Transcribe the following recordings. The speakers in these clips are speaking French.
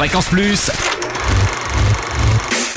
Fréquence Plus.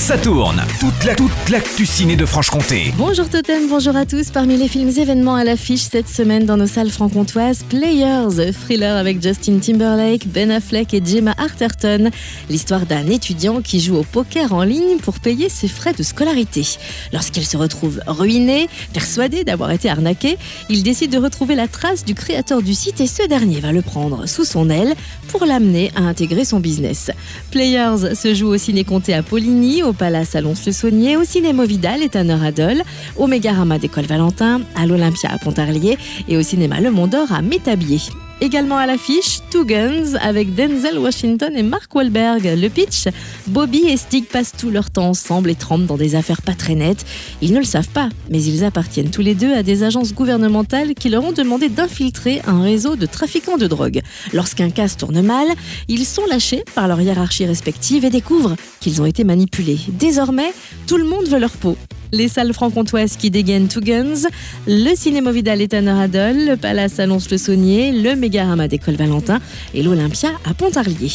Ça tourne. Toute la toute l'actu ciné de Franche-Comté. Bonjour Totem, bonjour à tous. Parmi les films événements à l'affiche cette semaine dans nos salles franc-comtoises, Players, thriller avec Justin Timberlake, Ben Affleck et Gemma Arterton. L'histoire d'un étudiant qui joue au poker en ligne pour payer ses frais de scolarité. Lorsqu'il se retrouve ruiné, persuadé d'avoir été arnaqué, il décide de retrouver la trace du créateur du site et ce dernier va le prendre sous son aile pour l'amener à intégrer son business. Players se joue au ciné comté à Poligny, au Palace à Lons-le-Saunier, au Cinéma Vidal et Tanner Adol, au Mégarama d'École Valentin, à l'Olympia à Pontarlier et au Cinéma Le Mont d'Or à Métabier. Également à l'affiche, Two Guns avec Denzel Washington et Mark Wahlberg. Le pitch Bobby et Stig passent tout leur temps ensemble et trempent dans des affaires pas très nettes. Ils ne le savent pas, mais ils appartiennent tous les deux à des agences gouvernementales qui leur ont demandé d'infiltrer un réseau de trafiquants de drogue. Lorsqu'un cas tourne mal, ils sont lâchés par leur hiérarchie respective et découvrent qu'ils ont été manipulés. Désormais, tout le monde veut leur peau les salles franc-comtoises qui dégainent Two Guns, le Cinéma Vidal et Tanner Adol, le Palace Annonce-le-Saunier, le Mégarama d'École Valentin et l'Olympia à Pontarlier.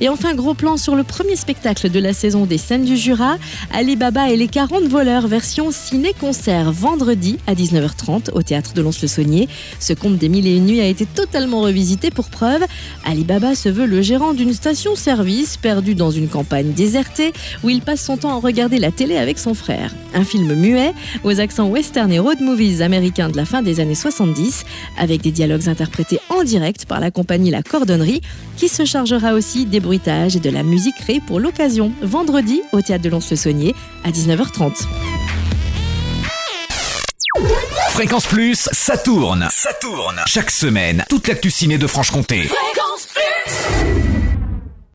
Et enfin, gros plan sur le premier spectacle de la saison des scènes du Jura, Alibaba et les 40 voleurs version ciné-concert vendredi à 19h30 au théâtre de Lons-le-Saunier. Ce conte des mille et une nuits a été totalement revisité pour preuve. Alibaba se veut le gérant d'une station-service perdue dans une campagne désertée où il passe son temps à regarder la télé avec son frère. Film muet aux accents western et road movies américains de la fin des années 70 avec des dialogues interprétés en direct par la compagnie La Cordonnerie qui se chargera aussi des bruitages et de la musique créée pour l'occasion vendredi au théâtre de Lons-le-Saunier à 19h30. Fréquence Plus, ça tourne. Ça tourne. Chaque semaine, toute l'actu ciné de Franche-Comté. Fréquence Plus